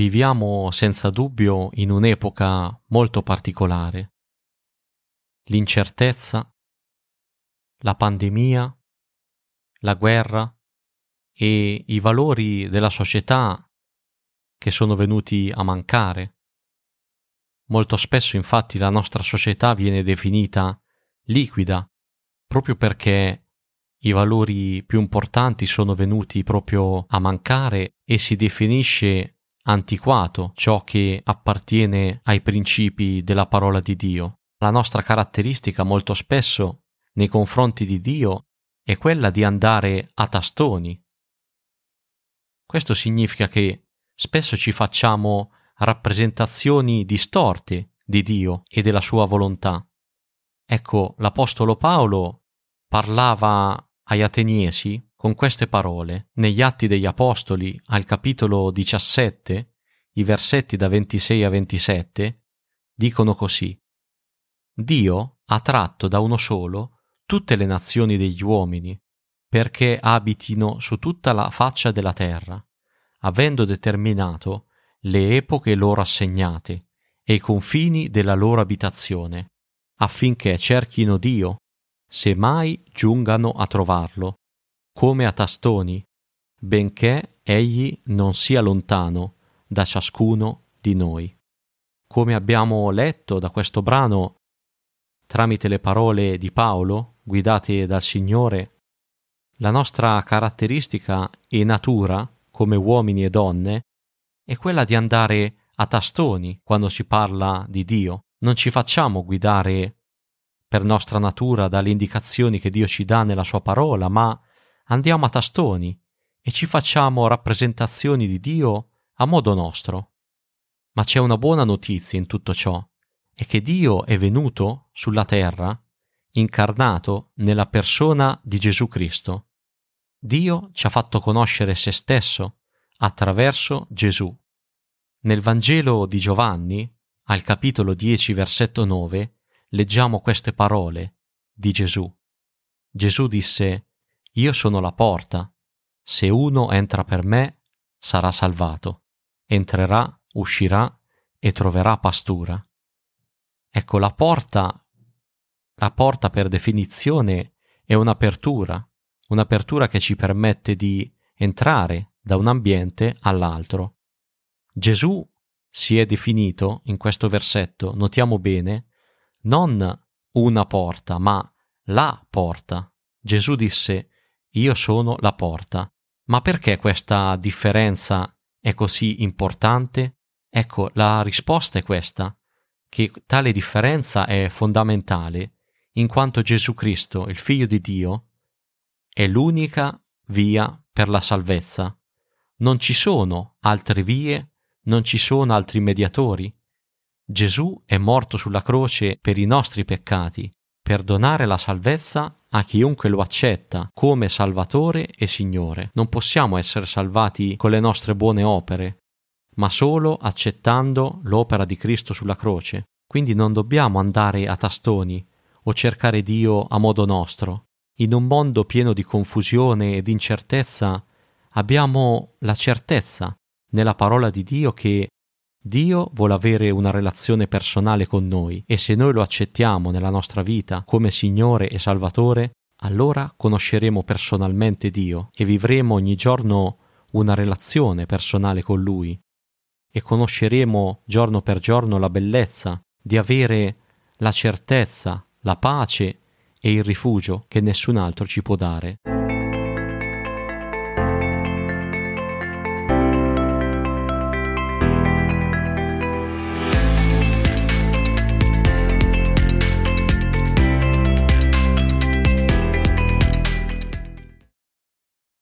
Viviamo senza dubbio in un'epoca molto particolare. L'incertezza, la pandemia, la guerra e i valori della società che sono venuti a mancare. Molto spesso infatti la nostra società viene definita liquida proprio perché i valori più importanti sono venuti proprio a mancare e si definisce antiquato ciò che appartiene ai principi della parola di Dio. La nostra caratteristica molto spesso nei confronti di Dio è quella di andare a tastoni. Questo significa che spesso ci facciamo rappresentazioni distorte di Dio e della sua volontà. Ecco, l'Apostolo Paolo parlava agli Ateniesi con queste parole negli Atti degli Apostoli al capitolo 17, i versetti da 26 a 27, dicono così. Dio ha tratto da uno solo tutte le nazioni degli uomini, perché abitino su tutta la faccia della terra, avendo determinato le epoche loro assegnate e i confini della loro abitazione, affinché cerchino Dio, se mai giungano a trovarlo, come a tastoni, benché egli non sia lontano da ciascuno di noi. Come abbiamo letto da questo brano, tramite le parole di Paolo, guidate dal Signore, la nostra caratteristica e natura, come uomini e donne, è quella di andare a tastoni quando si parla di Dio. Non ci facciamo guidare per nostra natura dalle indicazioni che Dio ci dà nella sua parola, ma andiamo a tastoni e ci facciamo rappresentazioni di Dio a modo nostro. Ma c'è una buona notizia in tutto ciò, è che Dio è venuto sulla terra, incarnato nella persona di Gesù Cristo. Dio ci ha fatto conoscere se stesso attraverso Gesù. Nel Vangelo di Giovanni, al capitolo 10, versetto 9, leggiamo queste parole di Gesù. Gesù disse, io sono la porta. Se uno entra per me, sarà salvato. Entrerà, uscirà e troverà pastura. Ecco, la porta, la porta per definizione è un'apertura, un'apertura che ci permette di entrare da un ambiente all'altro. Gesù si è definito in questo versetto, notiamo bene, non una porta, ma la porta. Gesù disse io sono la porta. Ma perché questa differenza è così importante? Ecco, la risposta è questa, che tale differenza è fondamentale, in quanto Gesù Cristo, il Figlio di Dio, è l'unica via per la salvezza. Non ci sono altre vie, non ci sono altri mediatori. Gesù è morto sulla croce per i nostri peccati, per donare la salvezza a chiunque lo accetta come Salvatore e Signore. Non possiamo essere salvati con le nostre buone opere, ma solo accettando l'opera di Cristo sulla croce. Quindi non dobbiamo andare a tastoni o cercare Dio a modo nostro. In un mondo pieno di confusione ed incertezza abbiamo la certezza nella parola di Dio che Dio vuole avere una relazione personale con noi e se noi lo accettiamo nella nostra vita come Signore e Salvatore, allora conosceremo personalmente Dio e vivremo ogni giorno una relazione personale con Lui e conosceremo giorno per giorno la bellezza di avere la certezza, la pace e il rifugio che nessun altro ci può dare.